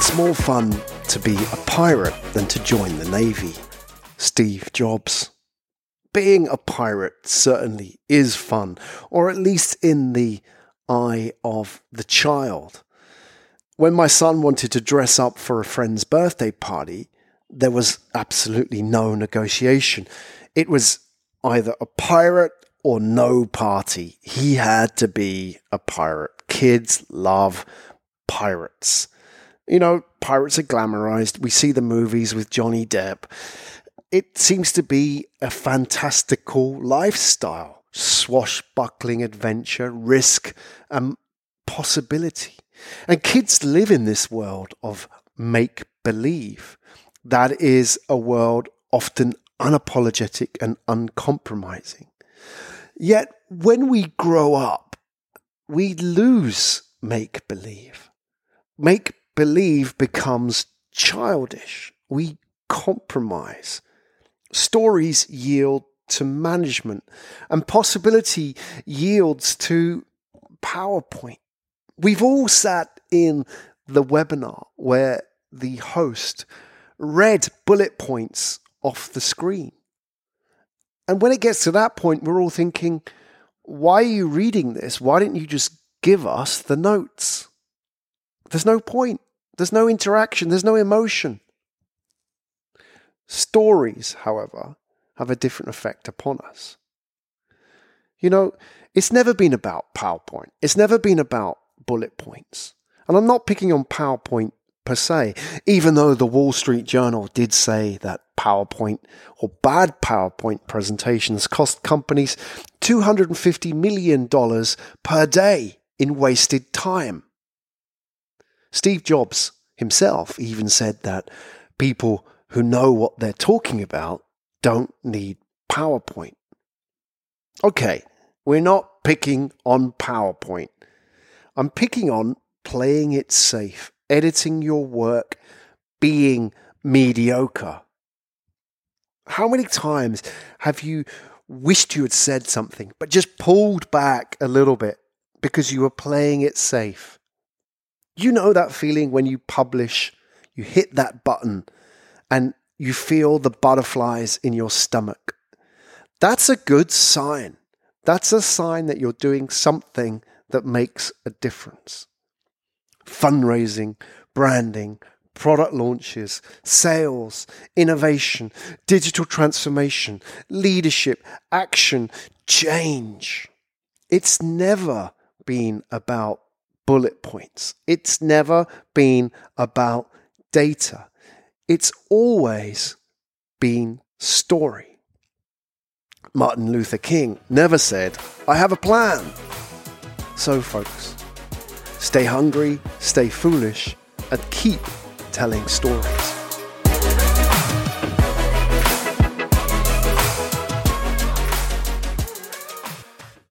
It's more fun to be a pirate than to join the Navy. Steve Jobs. Being a pirate certainly is fun, or at least in the eye of the child. When my son wanted to dress up for a friend's birthday party, there was absolutely no negotiation. It was either a pirate or no party. He had to be a pirate. Kids love pirates. You know, pirates are glamorized. We see the movies with Johnny Depp. It seems to be a fantastical lifestyle, swashbuckling adventure, risk, and possibility. And kids live in this world of make believe. That is a world often unapologetic and uncompromising. Yet when we grow up, we lose make believe. Make believe becomes childish. We compromise. Stories yield to management, and possibility yields to PowerPoint. We've all sat in the webinar where the host read bullet points off the screen. And when it gets to that point, we're all thinking, why are you reading this? Why didn't you just give us the notes? There's no point. There's no interaction. There's no emotion. Stories, however, have a different effect upon us. You know, it's never been about PowerPoint. It's never been about bullet points. And I'm not picking on PowerPoint per se, even though the Wall Street Journal did say that PowerPoint or bad PowerPoint presentations cost companies $250 million per day in wasted time. Steve Jobs himself even said that people who know what they're talking about don't need PowerPoint. Okay, we're not picking on PowerPoint. I'm picking on playing it safe, editing your work, being mediocre. How many times have you wished you had said something, but just pulled back a little bit because you were playing it safe? You know that feeling when you publish, you hit that button, and you feel the butterflies in your stomach. That's a good sign. That's a sign that you're doing something that makes a difference. Fundraising, branding, product launches, sales, innovation, digital transformation, leadership, action, change. It's never been about bullet points. It's never been about data. It's always been story. Martin Luther King never said, I have a plan. So, folks, stay hungry, stay foolish, and keep telling stories.